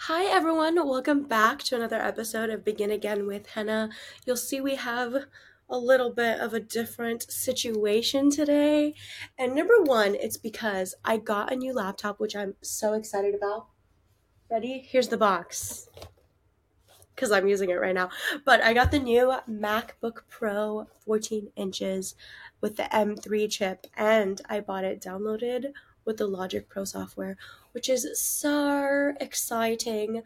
Hi, everyone. Welcome back to another episode of Begin Again with Henna. You'll see we have a little bit of a different situation today. And number one, it's because I got a new laptop, which I'm so excited about. Ready? Here's the box. Because I'm using it right now. But I got the new MacBook Pro 14 inches with the M3 chip, and I bought it downloaded with the Logic Pro software, which is so exciting.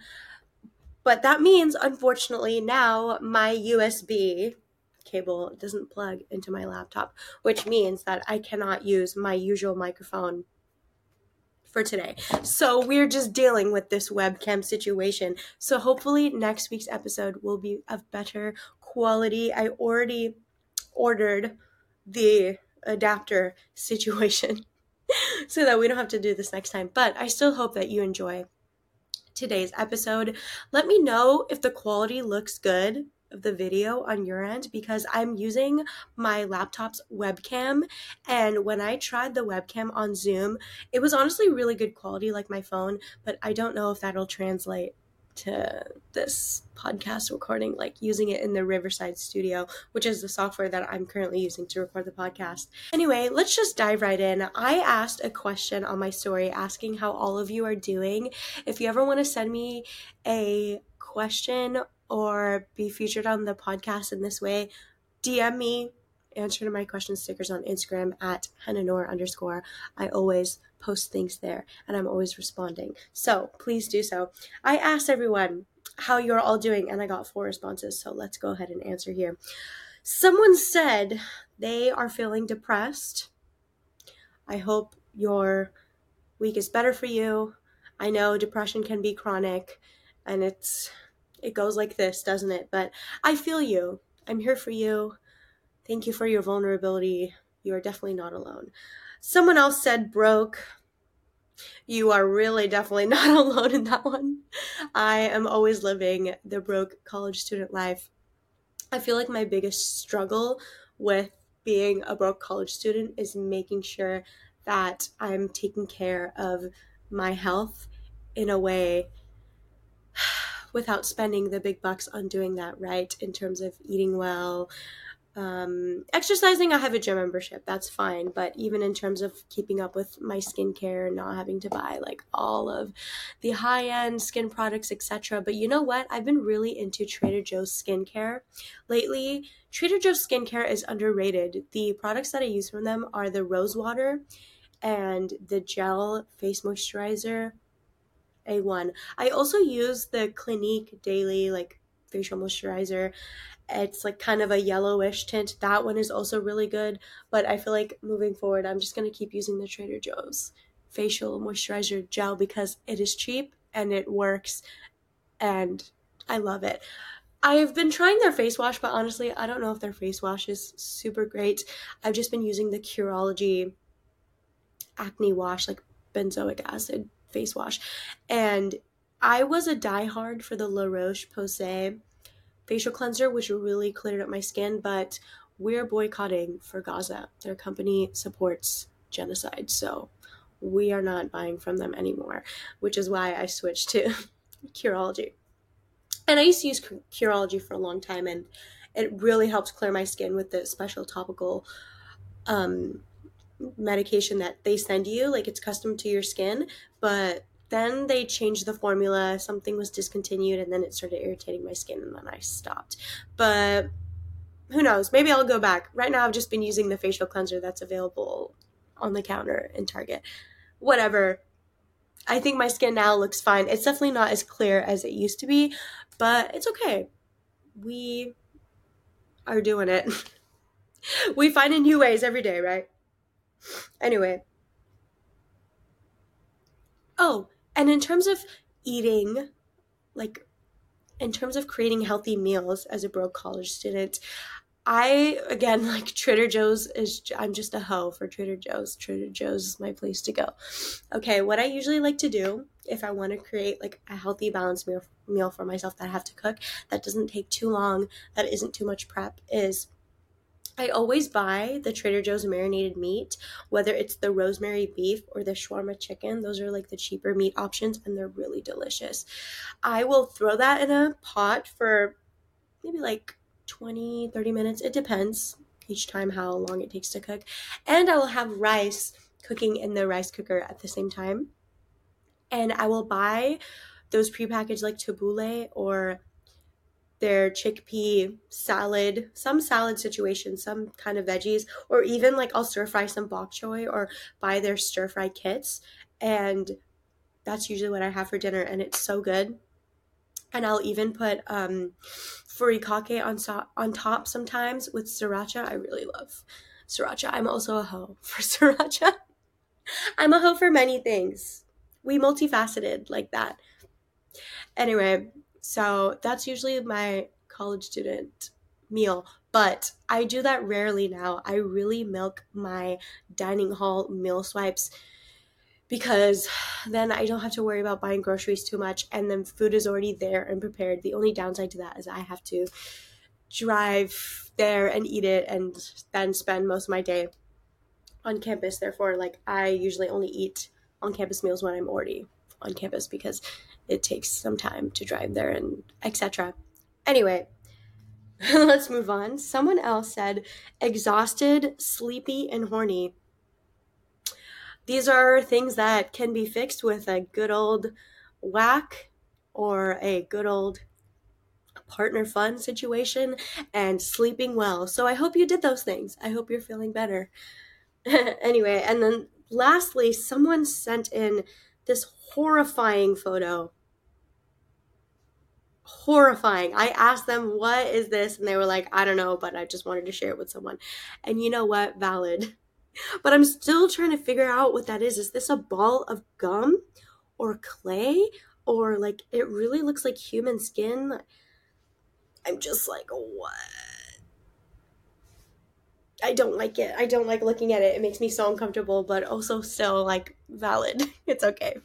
But that means, unfortunately, now my USB cable doesn't plug into my laptop, which means that I cannot use my usual microphone for today. So we're just dealing with this webcam situation. So hopefully next week's episode will be of better quality. I already ordered the adapter situation so that we don't have to do this next time. But I still hope that you enjoy today's episode. Let me know if the quality looks good of the video on your end because I'm using my laptop's webcam and when I tried the webcam on Zoom, it was honestly really good quality like my phone, but I don't know if that'll translate to this podcast recording, like using it in the Riverside studio, which is the software that I'm currently using to record the podcast. Anyway, let's just dive right in. I asked a question on my story asking how all of you are doing. If you ever want to send me a question or be featured on the podcast in this way, DM me answer to my question stickers on Instagram at hennanoor underscore. I always post things there and I'm always responding. So please do so. I asked everyone how you're all doing and I got four responses. So let's go ahead and answer here. Someone said they are feeling depressed. I hope your week is better for you. I know depression can be chronic and it's it goes like this, doesn't it? But I feel you. I'm here for you. Thank you for your vulnerability. You are definitely not alone. Someone else said broke. You are really definitely not alone in that one. I am always living the broke college student life. I feel like my biggest struggle with being a broke college student is making sure that I'm taking care of my health in a way without spending the big bucks on doing that right in terms of eating well, um, exercising, I have a gym membership. That's fine. But even in terms of keeping up with my skincare, and not having to buy like all of the high end skin products, etc. But you know what? I've been really into Trader Joe's skincare lately. Trader Joe's skincare is underrated. The products that I use from them are the rose water and the gel face moisturizer. A1. I also use the Clinique daily like facial moisturizer it's like kind of a yellowish tint. That one is also really good, but I feel like moving forward, I'm just going to keep using the Trader Joe's facial moisturizer gel because it is cheap and it works and I love it. I've been trying their face wash, but honestly, I don't know if their face wash is super great. I've just been using the Curology acne wash, like benzoic acid face wash. And I was a diehard for the La Roche Posay facial cleanser, which really cleared up my skin, but we're boycotting for Gaza. Their company supports genocide, so we are not buying from them anymore, which is why I switched to Curology. And I used to use Curology for a long time, and it really helps clear my skin with the special topical um, medication that they send you. Like it's custom to your skin, but then they changed the formula. Something was discontinued and then it started irritating my skin and then i stopped. But who knows? Maybe i'll go back. Right now i've just been using the facial cleanser that's available on the counter in target. Whatever. I think my skin now looks fine. It's definitely not as clear as it used to be but it's okay. We are doing it. We find new ways every day right? Anyway. Oh and in terms of eating, like in terms of creating healthy meals as a broke college student, I again like Trader Joe's is I'm just a hoe for Trader Joe's. Trader Joe's is my place to go. Okay, what I usually like to do if I want to create like a healthy balanced meal meal for myself that I have to cook that doesn't take too long, that isn't too much prep is I always buy the Trader Joe's marinated meat, whether it's the rosemary beef or the shawarma chicken. Those are like the cheaper meat options and they're really delicious. I will throw that in a pot for maybe like 20, 30 minutes. It depends each time how long it takes to cook. And I will have rice cooking in the rice cooker at the same time. And I will buy those prepackaged like tabbouleh or their chickpea salad, some salad situation, some kind of veggies, or even like I'll stir fry some bok choy or buy their stir fry kits. And that's usually what I have for dinner, and it's so good. And I'll even put um, furikake on, so- on top sometimes with sriracha. I really love sriracha. I'm also a hoe for sriracha. I'm a hoe for many things. We multifaceted like that. Anyway, so that's usually my college student meal, but I do that rarely now. I really milk my dining hall meal swipes because then I don't have to worry about buying groceries too much and then food is already there and prepared. The only downside to that is I have to drive there and eat it and then spend most of my day on campus. Therefore, like I usually only eat on campus meals when I'm already on campus because it takes some time to drive there and etc. Anyway, let's move on. Someone else said exhausted, sleepy, and horny. These are things that can be fixed with a good old whack or a good old partner fun situation and sleeping well. So I hope you did those things. I hope you're feeling better. anyway, and then lastly, someone sent in this horrifying photo. Horrifying. I asked them, What is this? And they were like, I don't know, but I just wanted to share it with someone. And you know what? Valid. But I'm still trying to figure out what that is. Is this a ball of gum or clay? Or like it really looks like human skin? I'm just like, what? I don't like it. I don't like looking at it. It makes me so uncomfortable, but also still like valid. It's okay.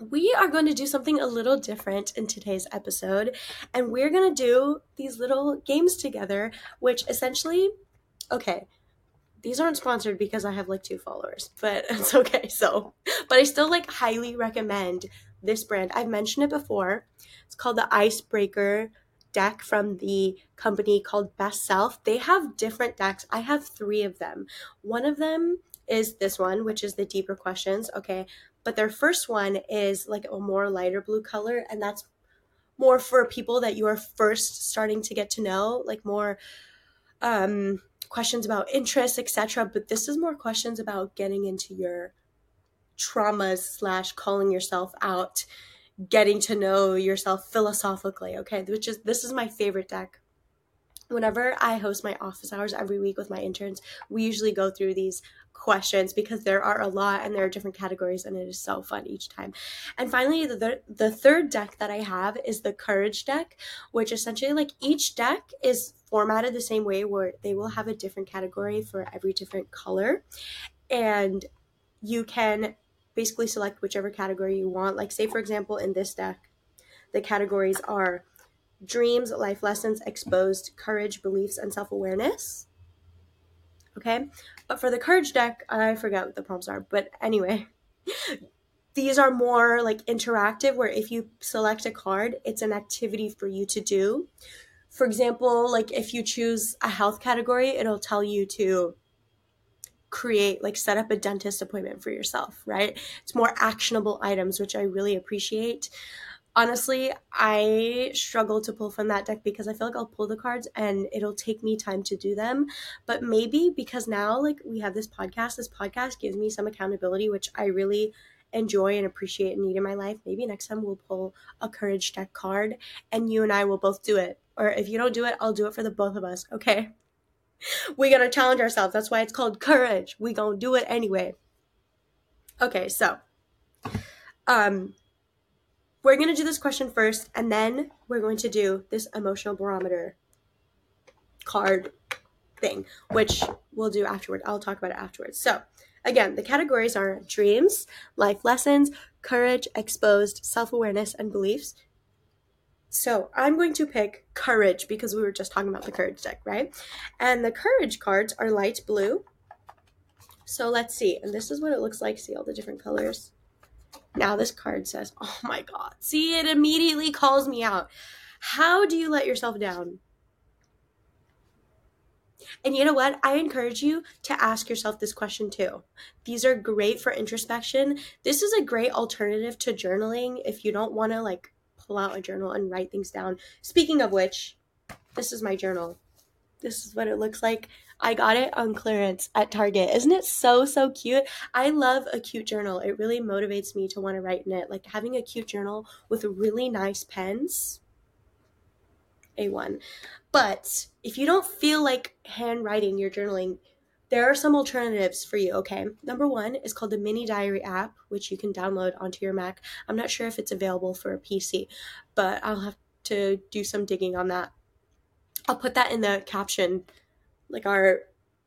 We are going to do something a little different in today's episode, and we're going to do these little games together, which essentially, okay, these aren't sponsored because I have like two followers, but it's okay. So, but I still like highly recommend this brand. I've mentioned it before. It's called the Icebreaker deck from the company called Best Self. They have different decks. I have three of them. One of them is this one, which is the deeper questions. Okay. But their first one is like a more lighter blue color, and that's more for people that you are first starting to get to know, like more um, questions about interests, etc. But this is more questions about getting into your traumas slash calling yourself out getting to know yourself philosophically, okay? Which is this is my favorite deck. Whenever I host my office hours every week with my interns, we usually go through these questions because there are a lot and there are different categories and it is so fun each time. And finally, the the third deck that I have is the courage deck, which essentially like each deck is formatted the same way where they will have a different category for every different color and you can basically select whichever category you want. Like, say, for example, in this deck, the categories are dreams, life lessons, exposed, courage, beliefs, and self awareness. Okay, but for the courage deck, I forget what the prompts are, but anyway, these are more like interactive, where if you select a card, it's an activity for you to do. For example, like if you choose a health category, it'll tell you to create like set up a dentist appointment for yourself right it's more actionable items which i really appreciate honestly i struggle to pull from that deck because i feel like i'll pull the cards and it'll take me time to do them but maybe because now like we have this podcast this podcast gives me some accountability which i really enjoy and appreciate and need in my life maybe next time we'll pull a courage deck card and you and i will both do it or if you don't do it i'll do it for the both of us okay we gotta challenge ourselves. That's why it's called courage. We gonna do it anyway. Okay, so um we're gonna do this question first, and then we're going to do this emotional barometer card thing, which we'll do afterward. I'll talk about it afterwards. So again, the categories are dreams, life lessons, courage, exposed, self-awareness, and beliefs. So I'm going to pick courage because we were just talking about the courage deck, right? And the courage cards are light blue. So let's see. And this is what it looks like. See all the different colors. Now this card says, oh my God. See, it immediately calls me out. How do you let yourself down? And you know what? I encourage you to ask yourself this question too. These are great for introspection. This is a great alternative to journaling if you don't want to like pull out a journal and write things down. Speaking of which, this is my journal. This is what it looks like. I got it on clearance at Target. Isn't it so, so cute? I love a cute journal. It really motivates me to want to write in it. Like having a cute journal with really nice pens. A1. But if you don't feel like handwriting your journaling, there are some alternatives for you, okay? Number one is called the Mini Diary app, which you can download onto your Mac. I'm not sure if it's available for a PC, but I'll have to do some digging on that. I'll put that in the caption, like our,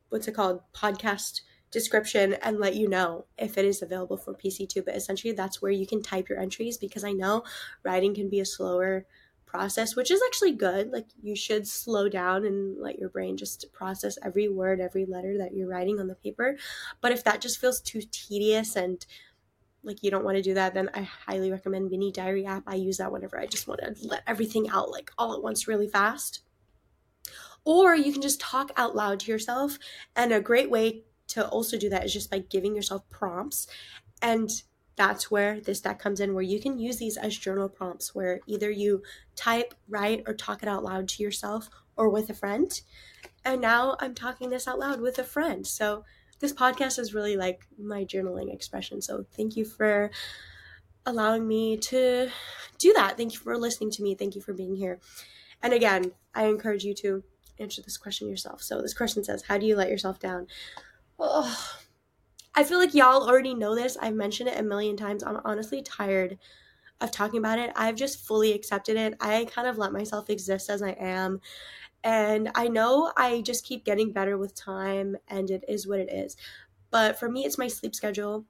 what's it called, podcast description, and let you know if it is available for PC too. But essentially, that's where you can type your entries because I know writing can be a slower process, which is actually good. Like you should slow down and let your brain just process every word, every letter that you're writing on the paper. But if that just feels too tedious and like you don't want to do that, then I highly recommend Mini Diary app. I use that whenever I just want to let everything out like all at once really fast. Or you can just talk out loud to yourself. And a great way to also do that is just by giving yourself prompts. And that's where this deck comes in where you can use these as journal prompts where either you type write or talk it out loud to yourself or with a friend. And now i'm talking this out loud with a friend. So this podcast is really like my journaling expression. So thank you for allowing me to do that. Thank you for listening to me. Thank you for being here. And again i encourage you to answer this question yourself so this question says how do you let yourself down oh I feel like y'all already know this. I've mentioned it a million times. I'm honestly tired of talking about it. I've just fully accepted it. I kind of let myself exist as I am. And I know I just keep getting better with time and it is what it is. But for me, it's my sleep schedule.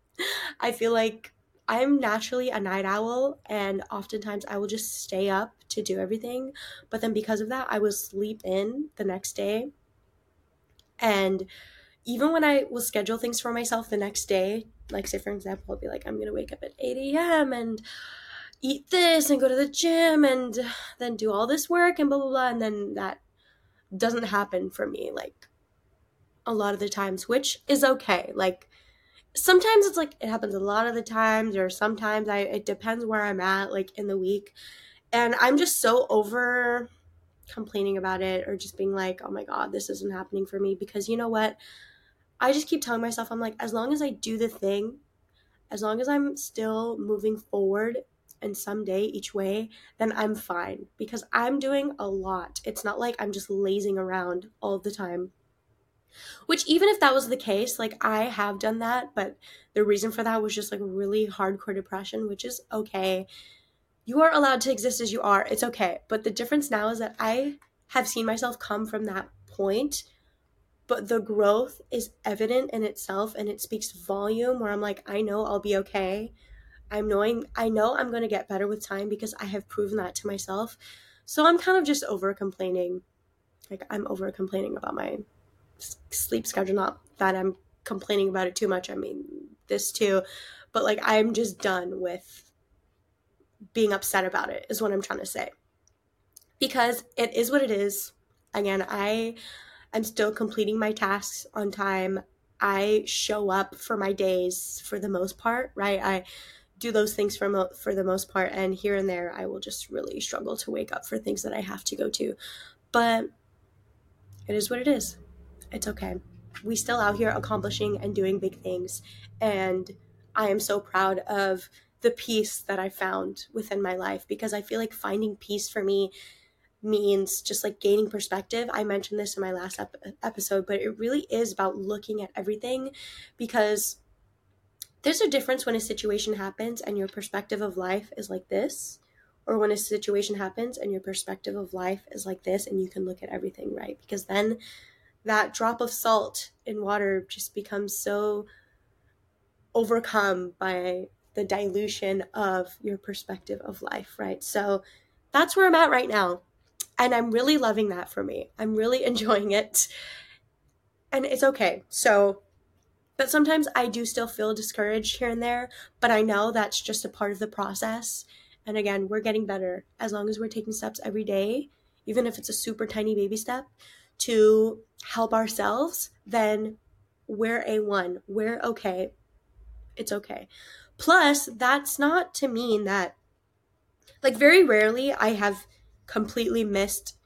I feel like I'm naturally a night owl, and oftentimes I will just stay up to do everything. But then because of that, I will sleep in the next day. And even when I will schedule things for myself the next day, like say for example, I'll be like, I'm gonna wake up at 8 a.m. and eat this and go to the gym and then do all this work and blah blah blah and then that doesn't happen for me like a lot of the times, which is okay. Like sometimes it's like it happens a lot of the times or sometimes I it depends where I'm at like in the week. And I'm just so over complaining about it or just being like, "Oh my god, this isn't happening for me" because you know what? I just keep telling myself, I'm like, as long as I do the thing, as long as I'm still moving forward and someday each way, then I'm fine because I'm doing a lot. It's not like I'm just lazing around all the time. Which, even if that was the case, like I have done that, but the reason for that was just like really hardcore depression, which is okay. You are allowed to exist as you are. It's okay. But the difference now is that I have seen myself come from that point but the growth is evident in itself and it speaks volume where I'm like, I know I'll be okay. I'm knowing I know I'm going to get better with time because I have proven that to myself. So I'm kind of just over complaining. Like I'm over complaining about my sleep schedule not that I'm complaining about it too much. I mean, this too. But like I'm just done with being upset about it is what I'm trying to say. Because it is what it is. Again, I I'm still completing my tasks on time. I show up for my days for the most part, right? I do those things for mo- for the most part and here and there I will just really struggle to wake up for things that I have to go to. But it is what it is. It's okay. We still out here accomplishing and doing big things and I am so proud of the peace that I found within my life because I feel like finding peace for me means just like gaining perspective. I mentioned this in my last ep- episode, but it really is about looking at everything because there's a difference when a situation happens and your perspective of life is like this, or when a situation happens and your perspective of life is like this, and you can look at everything right. Because then that drop of salt in water just becomes so overcome by the dilution of your perspective of life, right? So that's where I'm at right now. And I'm really loving that for me. I'm really enjoying it. And it's okay. So, but sometimes I do still feel discouraged here and there, but I know that's just a part of the process. And again, we're getting better as long as we're taking steps every day, even if it's a super tiny baby step, to help ourselves, then we're A1. We're okay. It's okay. Plus, that's not to mean that, like, very rarely I have completely missed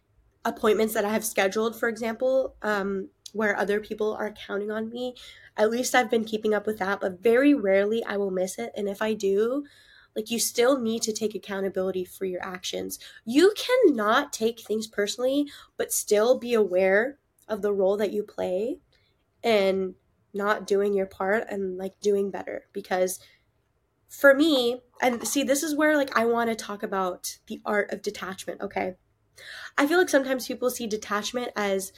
appointments that I have scheduled, for example, um, where other people are counting on me. At least I've been keeping up with that, but very rarely I will miss it. And if I do, like you still need to take accountability for your actions. You cannot take things personally, but still be aware of the role that you play and not doing your part and like doing better because for me and see this is where like I want to talk about the art of detachment, okay? I feel like sometimes people see detachment as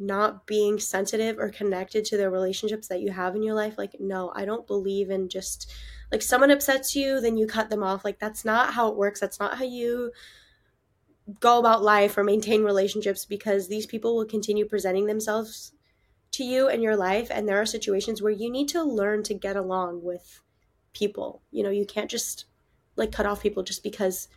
not being sensitive or connected to the relationships that you have in your life like no i don't believe in just like someone upsets you then you cut them off. Like that's not how it works. That's not how you go about life or maintain relationships because these people will continue presenting themselves to you in your life and there are situations where you need to learn to get along with people. You know you can't just like cut off people just because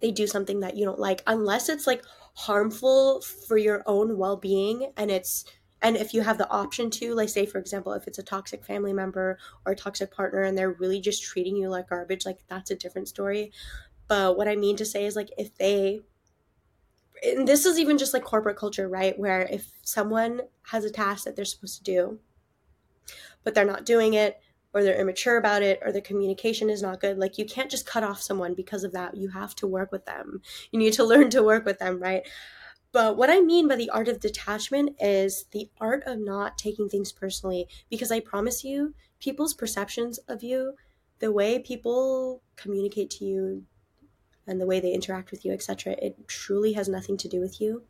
they do something that you don't like unless it's like harmful for your own well-being and it's and if you have the option to like say for example if it's a toxic family member or a toxic partner and they're really just treating you like garbage like that's a different story. But what i mean to say is like if they and this is even just like corporate culture right where if someone has a task that they're supposed to do but they're not doing it or they're immature about it or the communication is not good like you can't just cut off someone because of that. You have to work with them. You need to learn to work with them right but what i mean by the art of detachment is the art of not taking things personally because i promise you people's perceptions of you the way people communicate to you and the way they interact with you etc it truly has nothing to do with you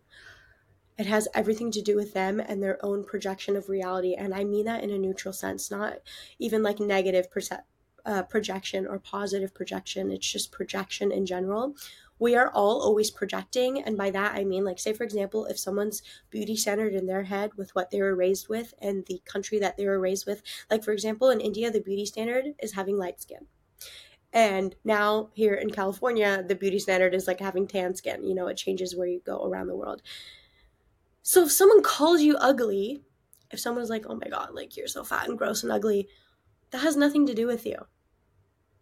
it has everything to do with them and their own projection of reality. And I mean that in a neutral sense, not even like negative perce- uh, projection or positive projection. It's just projection in general. We are all always projecting. And by that, I mean, like, say, for example, if someone's beauty centered in their head with what they were raised with and the country that they were raised with, like, for example, in India, the beauty standard is having light skin. And now here in California, the beauty standard is like having tan skin. You know, it changes where you go around the world. So if someone calls you ugly, if someone's like, oh my god, like you're so fat and gross and ugly, that has nothing to do with you.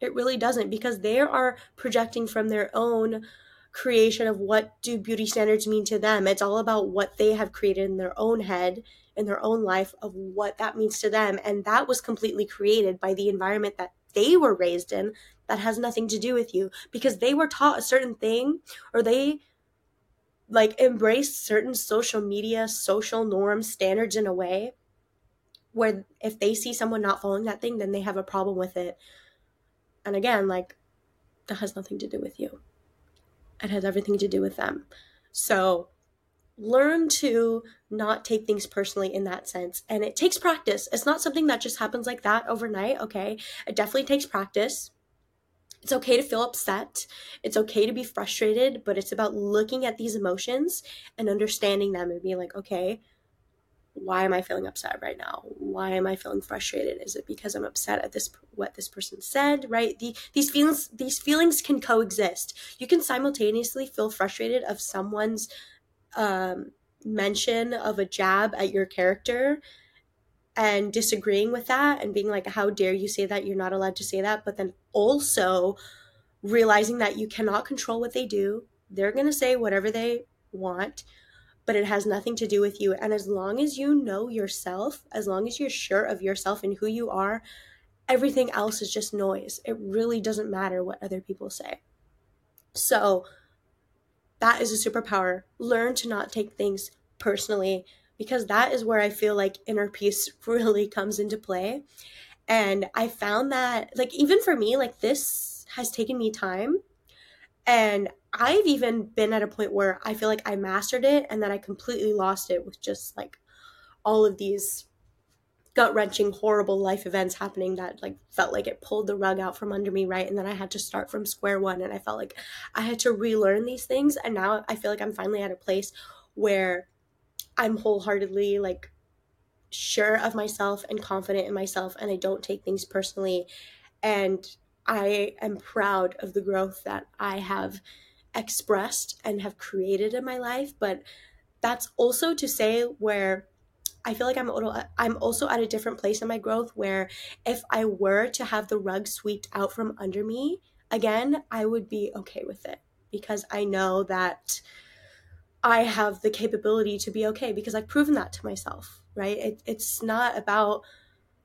It really doesn't because they are projecting from their own creation of what do beauty standards mean to them. It's all about what they have created in their own head, in their own life of what that means to them. And that was completely created by the environment that they were raised in that has nothing to do with you because they were taught a certain thing or they like embrace certain social media social norms standards in a way where if they see someone not following that thing then they have a problem with it and again like that has nothing to do with you. It has everything to do with them. So learn to not take things personally in that sense. And it takes practice. It's not something that just happens like that overnight okay? It definitely takes practice. It's okay to feel upset. It's okay to be frustrated, but it's about looking at these emotions and understanding them and being like, okay, why am I feeling upset right now? Why am I feeling frustrated? Is it because I'm upset at this what this person said? Right? The, these feelings these feelings can coexist. You can simultaneously feel frustrated of someone's um, mention of a jab at your character and disagreeing with that and being like how dare you say that you're not allowed to say that but then also realizing that you cannot control what they do they're to say whatever they want but it has nothing to do with you and as long as you know yourself as long as you're sure of yourself and who you are everything else is just noise it really doesn't matter what other people say so that is a superpower learn to not take things personally because that is where I feel like inner peace really comes into play. And I found that, like, even for me, like, this has taken me time. And I've even been at a point where I feel like I mastered it and then I completely lost it with just like all of these gut wrenching, horrible life events happening that like felt like it pulled the rug out from under me, right? And then I had to start from square one and I felt like I had to relearn these things. And now I feel like I'm finally at a place where I'm wholeheartedly like sure of myself and confident in myself and I don't take things personally. And I am proud of the growth that I have expressed and have created in my life. But that's also to say where I feel like I'm I'm also at a different place in my growth where if I were to have the rug swept out from under me again, I would be okay with it because I know that I have the capability to be okay because I've proven that to myself, right? It, it's not about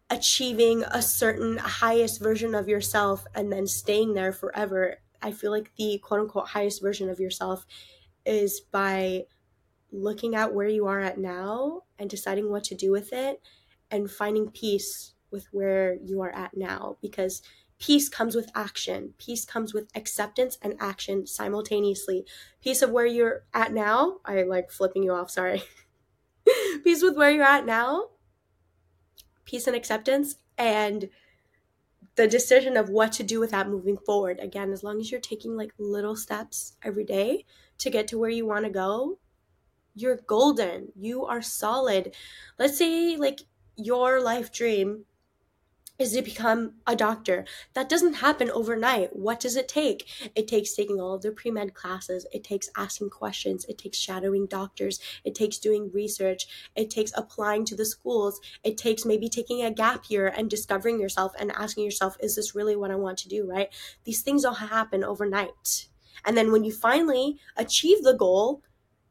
achieving a certain highest version of yourself and then staying there forever. I feel like the quote unquote highest version of yourself is by looking at where you are at now and deciding what to do with it and finding peace with where you are at now because peace comes with action. Peace comes with acceptance and action simultaneously. Peace of where you're at now i like flipping you off sorry. Peace with where you're at now peace and acceptance and the decision of what to do with that moving forward again as long as you're taking like little steps every day to get to where you want to go you're golden. You are solid. Let's say, like, your life dream is to become a doctor. That doesn't happen overnight. What does it take? It takes taking all of the pre med classes, it takes asking questions, it takes shadowing doctors, it takes doing research, it takes applying to the schools, it takes maybe taking a gap year and discovering yourself and asking yourself, is this really what I want to do, right? These things don't happen overnight. And then when you finally achieve the goal,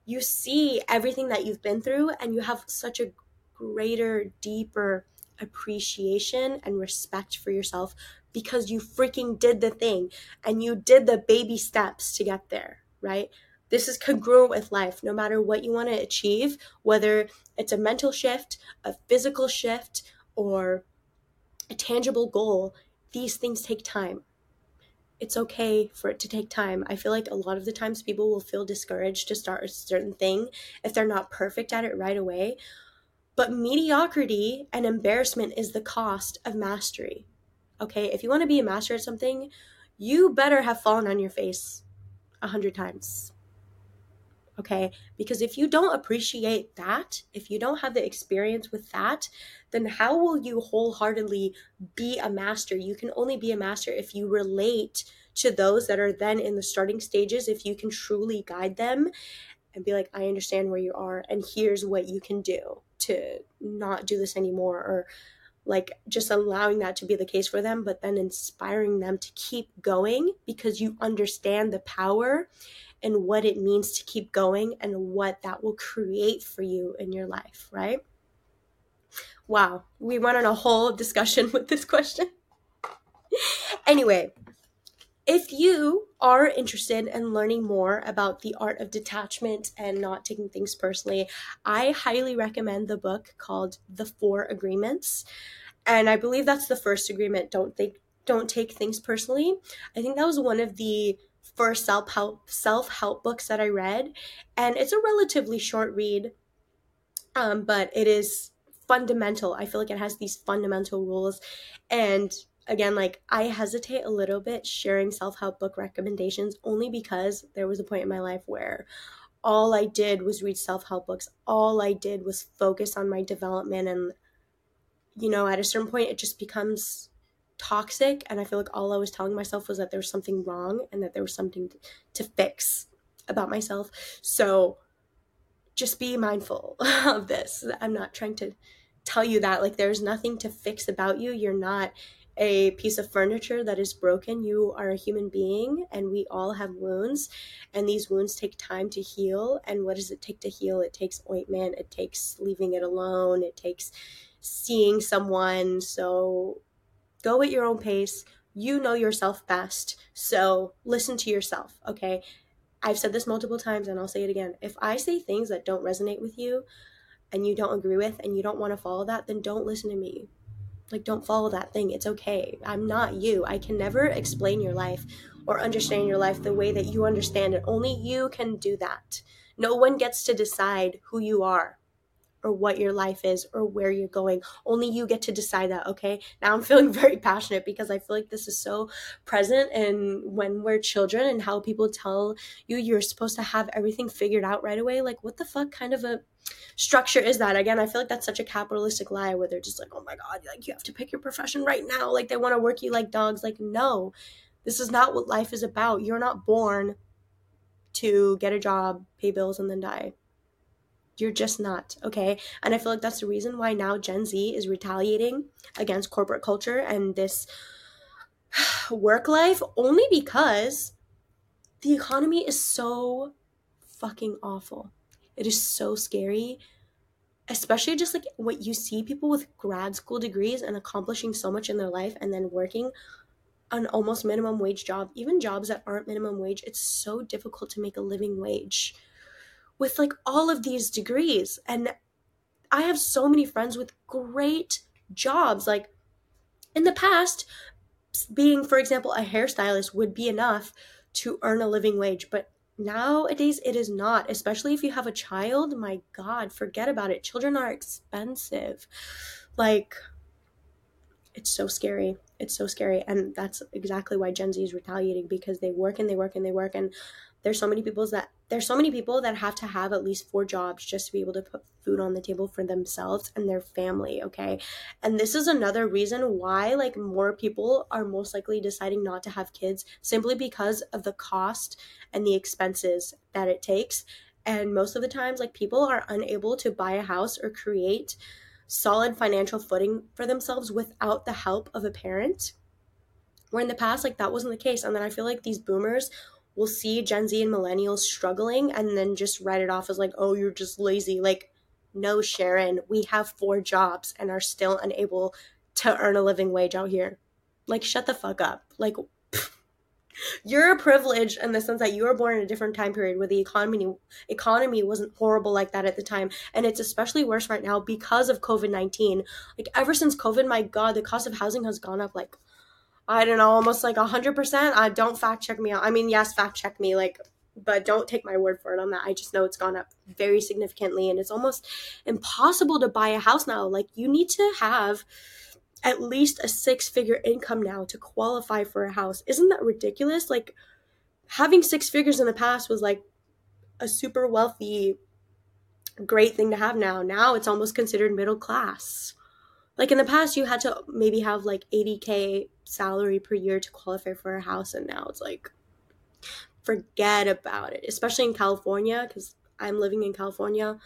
you see everything that you've been through and you have such a greater, deeper appreciation and respect for yourself because you freaking did the thing and you did the baby steps to get there, right? This is congruent with life. No matter what you want to achieve, whether it's a mental shift, a physical shift, or a tangible goal, these things take time it's okay for it to take time. I feel like a lot of the times people will feel discouraged to start a certain thing if they're not perfect at it right away. But mediocrity and embarrassment is the cost of mastery. Okay, if you want to be a master at something, you better have fallen on your face a hundred times. Okay, because if you don't appreciate that, if you don't have the experience with that, then how will you wholeheartedly be a master? You can only be a master if you relate to those that are then in the starting stages, if you can truly guide them and be like, I understand where you are, and here's what you can do to not do this anymore, or like just allowing that to be the case for them, but then inspiring them to keep going because you understand the power and what it means to keep going and what that will create for you in your life, right? Wow, we went on a whole discussion with this question. anyway, if you are interested in learning more about the art of detachment and not taking things personally, I highly recommend the book called The Four Agreements. And I believe that's the first agreement. Don't think don't take things personally. I think that was one of the first self help self help books that I read, and it's a relatively short read, um, but it is fundamental. I feel like it has these fundamental rules. And again, like I hesitate a little bit sharing self help book recommendations only because there was a point in my life where all I did was read self help books. All I did was focus on my development. And, you know, at a certain point, it just becomes toxic. And I feel like all I was telling myself was that there was something wrong and that there was something to fix about myself. So, just be mindful of this. I'm not trying to tell you that like there's nothing to fix about you. You're not a piece of furniture that is broken. You are a human being and we all have wounds and these wounds take time to heal. And what does it take to heal? It takes ointment, it takes leaving it alone, it takes seeing someone. So go at your own pace. You know yourself best. So listen to yourself, okay? I've said this multiple times and I'll say it again. If I say things that don't resonate with you and you don't agree with and you don't want to follow that, then don't listen to me. Like, don't follow that thing. It's okay. I'm not you. I can never explain your life or understand your life the way that you understand it. Only you can do that. No one gets to decide who you are or what your life is or where you're going. Only you get to decide that, okay? Now I'm feeling very passionate because I feel like this is so present and when we're children and how people tell you you're supposed to have everything figured out right away. Like, what the fuck kind of a structure is that? Again, I feel like that's such a capitalistic lie where they're just like, oh my God, like you have to pick your profession right now. Like they want to work you like dogs. Like, no, this is not what life is about. You're not born to get a job, pay bills, and then die. You're just not, okay? And I feel like that's the reason why now Gen Z is retaliating against corporate culture and this work life only because the economy is so fucking awful. It is so scary. Especially just like what you see people with grad school degrees and accomplishing so much in their life and then working an almost minimum wage job, even jobs that aren't minimum wage, it's so difficult to make a living wage with like all of these degrees. And I have so many friends with great jobs. Like in the past, being, for example, a hairstylist would be enough to earn a living wage. But nowadays, it is not, especially if you have a child. My God, forget about it. Children are expensive. Like, it's so scary. It's so scary. And that's exactly why Gen Z is retaliating because they work and they work and they work. And there's so many people that there's so many people that have to have at least four jobs just to be able to put food on the table for themselves and their family okay and this is another reason why like more people are most likely deciding not to have kids simply because of the cost and the expenses that it takes and most of the times like people are unable to buy a house or create solid financial footing for themselves without the help of a parent. Where in the past, like that wasn't the case. And then I feel like these boomers will see Gen Z and millennials struggling and then just write it off as like, oh, you're just lazy. Like, no, Sharon, we have four jobs and are still unable to earn a living wage out here. Like, shut the fuck up. Like, you're a privilege in the sense that you were born in a different time period where the economy economy wasn't horrible like that at the time and it's especially worse right now because of covid-19 like ever since covid my god the cost of housing has gone up like i don't know almost like 100% i don't fact check me out i mean yes fact check me like but don't take my word for it on that i just know it's gone up very significantly and it's almost impossible to buy a house now like you need to have at least a six figure income now to qualify for a house. Isn't that ridiculous? Like having six figures in the past was like a super wealthy great thing to have now. Now it's almost considered middle class. Like in the past you had to maybe have like 80k salary per year to qualify for a house and now it's like forget about it, especially in California cuz I'm living in California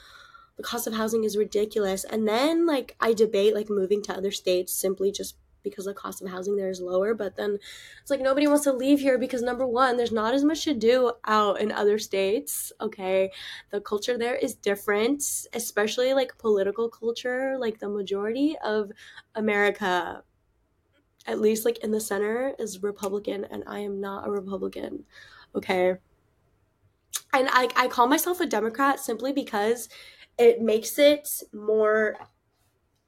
the cost of housing is ridiculous. And then like I debate like moving to other states simply just because the cost of housing there is lower. But then it's like nobody wants to leave here because number one, there's not as much to do out in other states. Okay. The culture there is different, especially like political culture. Like the majority of America, at least like in the center, is Republican, and I am not a Republican. Okay. And I, I call myself a Democrat simply because it makes it more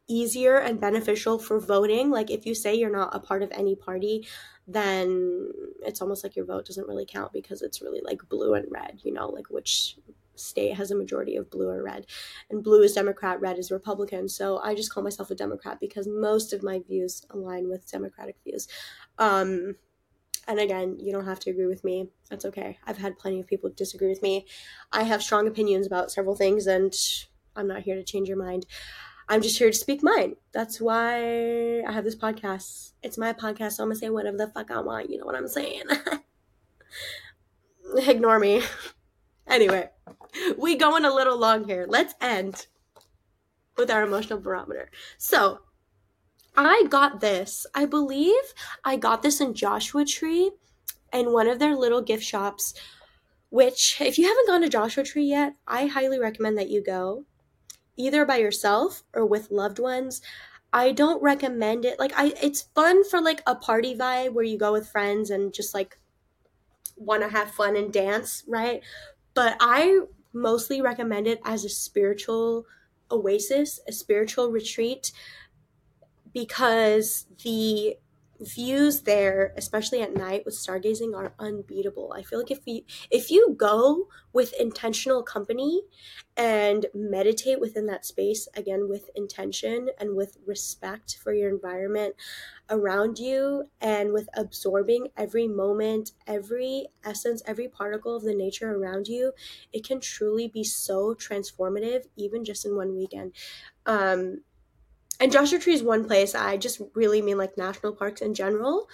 easier and beneficial for voting. Like if you say you're not a part of any party, then it's almost like your vote doesn't really count because it's really like blue and red, you know, like which state has a majority of blue or red. And blue is Democrat, red is Republican. So I just call myself a Democrat because most of my views align with Democratic views. Um, and again, you don't have to agree with me. That's okay. I've had plenty of people disagree with me. I have strong opinions about several things, and I'm not here to change your mind. I'm just here to speak mine. That's why I have this podcast. It's my podcast, so I'm gonna say whatever the fuck I want. You know what I'm saying? Ignore me. anyway, we going a little long here. Let's end with our emotional barometer. So, I got this. I believe I got this in Joshua Tree in one of their little gift shops, which, if you haven't gone to Joshua Tree yet, I highly recommend that you go either by yourself or with loved ones. I don't recommend it. Like I it's fun for like a party vibe where you go with friends and just like want to have fun and dance, right? But I mostly recommend it as a spiritual oasis, a spiritual retreat because the views there, especially at night with stargazing, are unbeatable. I feel like if you if you go with intentional company and meditate within that space again with intention and with respect for your environment around you and with absorbing every moment, every essence, every particle of the nature around you, it can truly be so transformative even just in one weekend. Um and Joshua Tree is one place. I just really mean like national parks in general.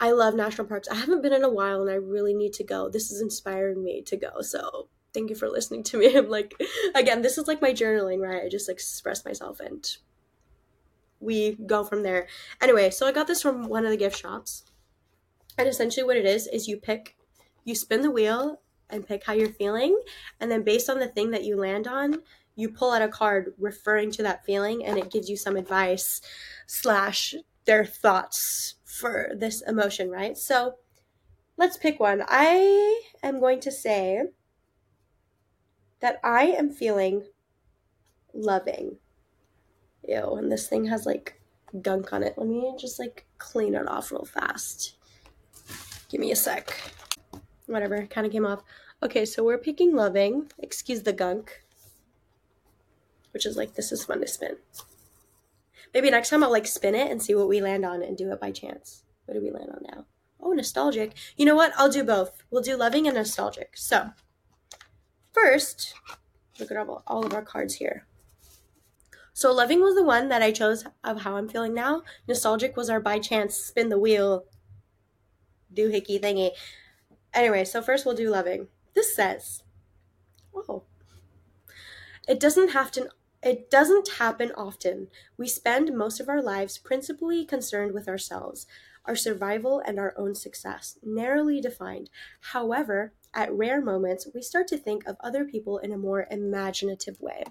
I love national parks. I haven't been in a while and I really need to go. This is inspiring me to go. So thank you for listening to me. I'm like, again, this is like my journaling, right? I just express myself and we go from there. Anyway, so I got this from one of the gift shops. And essentially what it is is you pick, you spin the wheel and pick how you're feeling. And then based on the thing that you land on, you pull out a card referring to that feeling and it gives you some advice slash their thoughts for this emotion, right? So let's pick one. I am going to say that I am feeling loving. Ew, and this thing has like gunk on it. Let me just like clean it off real fast. Give me a sec. Whatever, kind of came off. Okay, so we're picking loving. Excuse the gunk which is like this is fun to spin. Maybe next time I'll like spin it and see what we land on and do it by chance. What do we land on now? Oh, nostalgic. You know what? I'll do both. We'll do loving and nostalgic. So, first, look at all, all of our cards here. So, loving was the one that I chose of how I'm feeling now. Nostalgic was our by chance spin the wheel doohickey thingy. Anyway, so first we'll do loving. This says, oh, it doesn't have to it doesn't happen often. We spend most of our lives principally concerned with ourselves, our survival, and our own success, narrowly defined. However, at rare moments, we start to think of other people in a more imaginative way.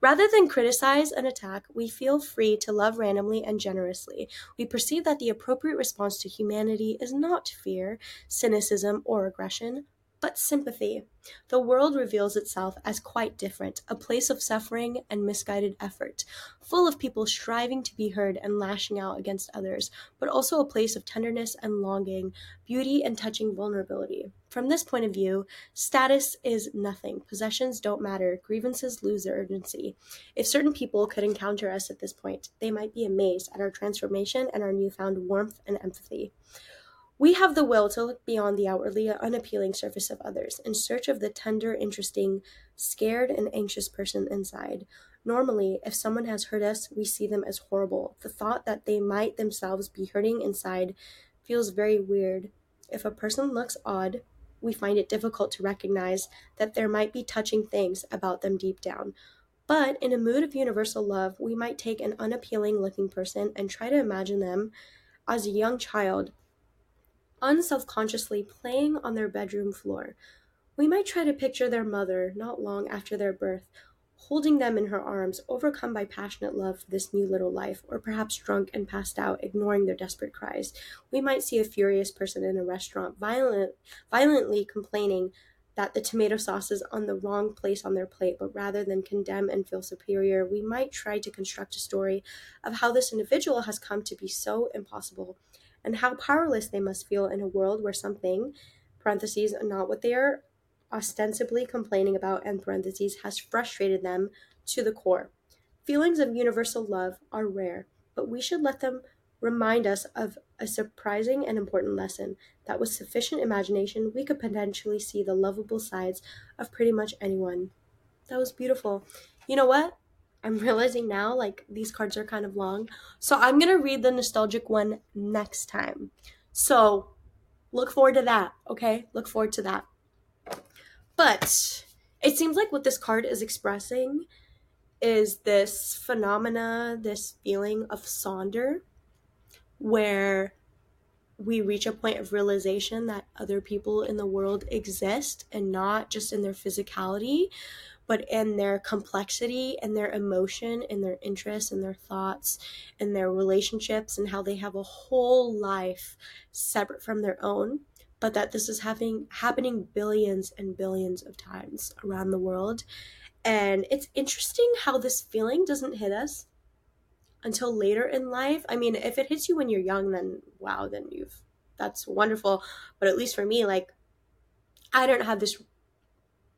Rather than criticize and attack, we feel free to love randomly and generously. We perceive that the appropriate response to humanity is not fear, cynicism, or aggression, but sympathy. The world reveals itself as quite different, a place of suffering and misguided effort, full of people striving to be heard and lashing out against others, but also a place of tenderness and longing, beauty and touching vulnerability. From this point of view, status is nothing. Possessions don't matter. Grievances lose their urgency. If certain people could encounter us at this point, they might be amazed at our transformation and our newfound warmth and empathy. We have the will to look beyond the outwardly unappealing surface of others in search of the tender, interesting, scared, and anxious person inside. Normally, if someone has hurt us, we see them as horrible. The thought that they might themselves be hurting inside feels very weird. If a person looks odd, we find it difficult to recognize that there might be touching things about them deep down. But in a mood of universal love, we might take an unappealing looking person and try to imagine them as a young child unselfconsciously playing on their bedroom floor. We might try to picture their mother not long after their birth, holding them in her arms, overcome by passionate love for this new little life, or perhaps drunk and passed out, ignoring their desperate cries. We might see a furious person in a restaurant violent, violently complaining that the tomato sauce is on the wrong place on their plate, but rather than condemn and feel superior, we might try to construct a story of how this individual has come to be so impossible and how powerless they must feel in a world where something, parentheses, not what they are ostensibly complaining about, and parentheses, has frustrated them to the core. Feelings of universal love are rare, but we should let them remind us of a surprising and important lesson that with sufficient imagination, we could potentially see the lovable sides of pretty much anyone. That was beautiful. You know what? I'm realizing now, like, these cards are kind of long. So I'm going to read the nostalgic one next time. So look forward to that, okay? Look forward to that. But it seems like what this card is expressing is this phenomena, this feeling of sonder, where we reach a point of realization that other people in the world exist and not just in their physicality, but in their complexity and their emotion and their interests and their thoughts and their relationships and how they have a whole life separate from their own but that this is having happening billions and billions of times around the world and it's interesting how this feeling doesn't hit us until later in life. I mean, if it hits you when you're young, then wow, then you've that's wonderful. But at least for me, like I don't have this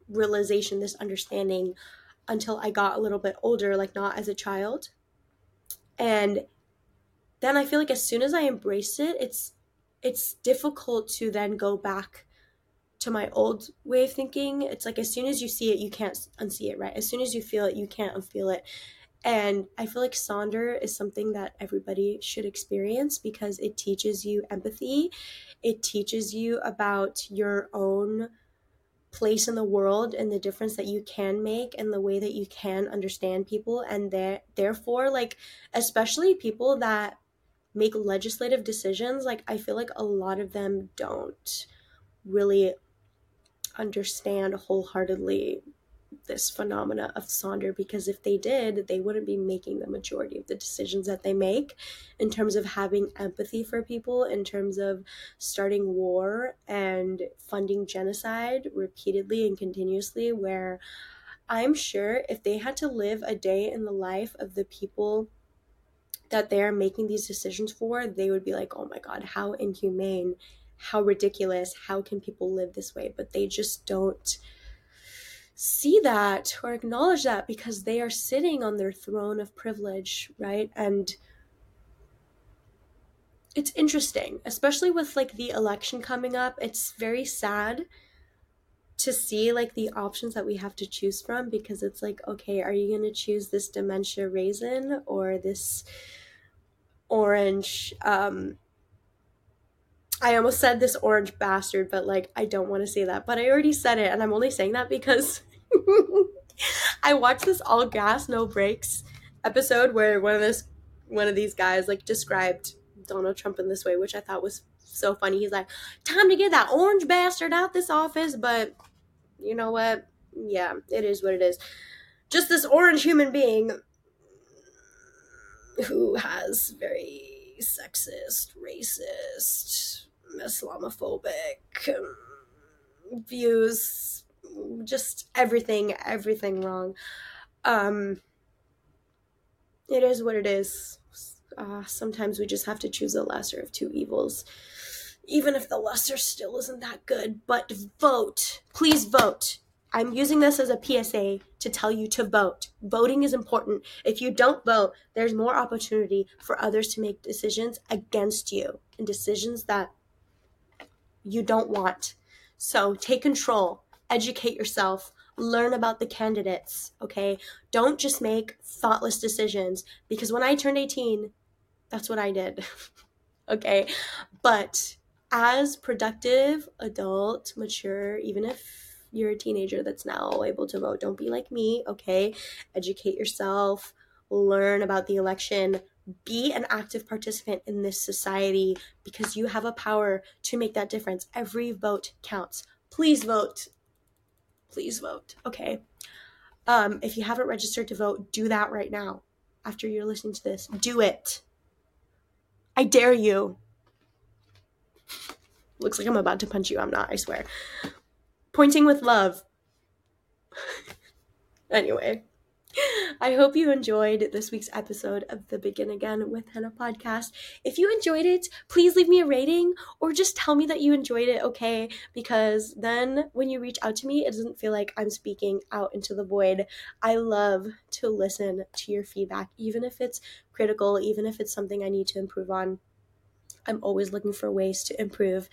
realization, this understanding until I got a little bit older, like not as a child. And then I feel like as soon as I embrace it, it's it's difficult to then go back to my old way of thinking. It's like as soon as you see it, you can't unsee it, right? As soon as you feel it, you can't unfeel it. And I feel like Sonder is something that everybody should experience because it teaches you empathy. It teaches you about your own place in the world and the difference that you can make and the way that you can understand people and that therefore like especially people that make legislative decisions like i feel like a lot of them don't really understand wholeheartedly this phenomena of Sonder because if they did, they wouldn't be making the majority of the decisions that they make in terms of having empathy for people, in terms of starting war and funding genocide repeatedly and continuously. Where I'm sure if they had to live a day in the life of the people that they're making these decisions for, they would be like, oh my God, how inhumane, how ridiculous, how can people live this way? But they just don't see that or acknowledge that because they are sitting on their throne of privilege, right? And it's interesting, especially with like the election coming up. It's very sad to see like the options that we have to choose from because it's like, okay, are you going to choose this dementia raisin or this orange um I almost said this orange bastard, but like I don't want to say that. But I already said it, and I'm only saying that because I watched this all gas, no brakes episode where one of this one of these guys like described Donald Trump in this way, which I thought was so funny. He's like, "Time to get that orange bastard out this office," but you know what? Yeah, it is what it is. Just this orange human being who has very sexist, racist, Islamophobic um, views, just everything, everything wrong. Um, it is what it is. Uh, sometimes we just have to choose the lesser of two evils, even if the lesser still isn't that good. But vote. Please vote. I'm using this as a PSA to tell you to vote. Voting is important. If you don't vote, there's more opportunity for others to make decisions against you and decisions that you don't want. So take control, educate yourself, learn about the candidates, okay? Don't just make thoughtless decisions because when I turned 18, that's what I did. okay? But as productive, adult, mature, even if you're a teenager that's now able to vote, don't be like me, okay? Educate yourself, learn about the election, be an active participant in this society because you have a power to make that difference. Every vote counts. Please vote. Please vote. Okay. Um, if you haven't registered to vote, do that right now. After you're listening to this, do it. I dare you. Looks like I'm about to punch you. I'm not, I swear. Pointing with love. anyway. I hope you enjoyed this week's episode of the Begin Again with Henna podcast. If you enjoyed it, please leave me a rating or just tell me that you enjoyed it, okay? Because then when you reach out to me, it doesn't feel like I'm speaking out into the void. I love to listen to your feedback, even if it's critical, even if it's something I need to improve on. I'm always looking for ways to improve.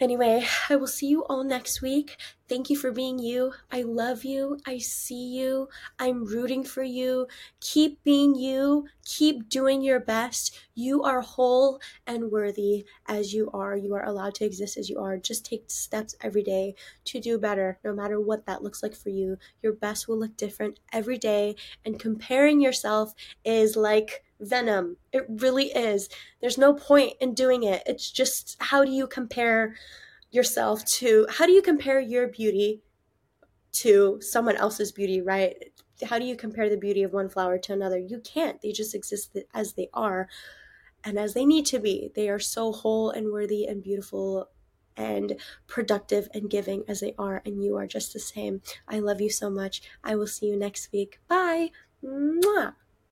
Anyway, I will see you all next week. Thank you for being you. I love you. I see you. I'm rooting for you. Keep being you. Keep doing your best. You are whole and worthy as you are. You are allowed to exist as you are. Just take steps every day to do better, no matter what that looks like for you. Your best will look different every day, and comparing yourself is like venom. It really is. There's no point in doing it. It's just how do you compare yourself to, how do you compare your beauty to someone else's beauty, right? How do you compare the beauty of one flower to another? You can't. They just exist as they are and as they need to be. They are so whole and worthy and beautiful and productive and giving as they are, and you are just the same. I love you so much. I will see you next week. Bye. Mwah.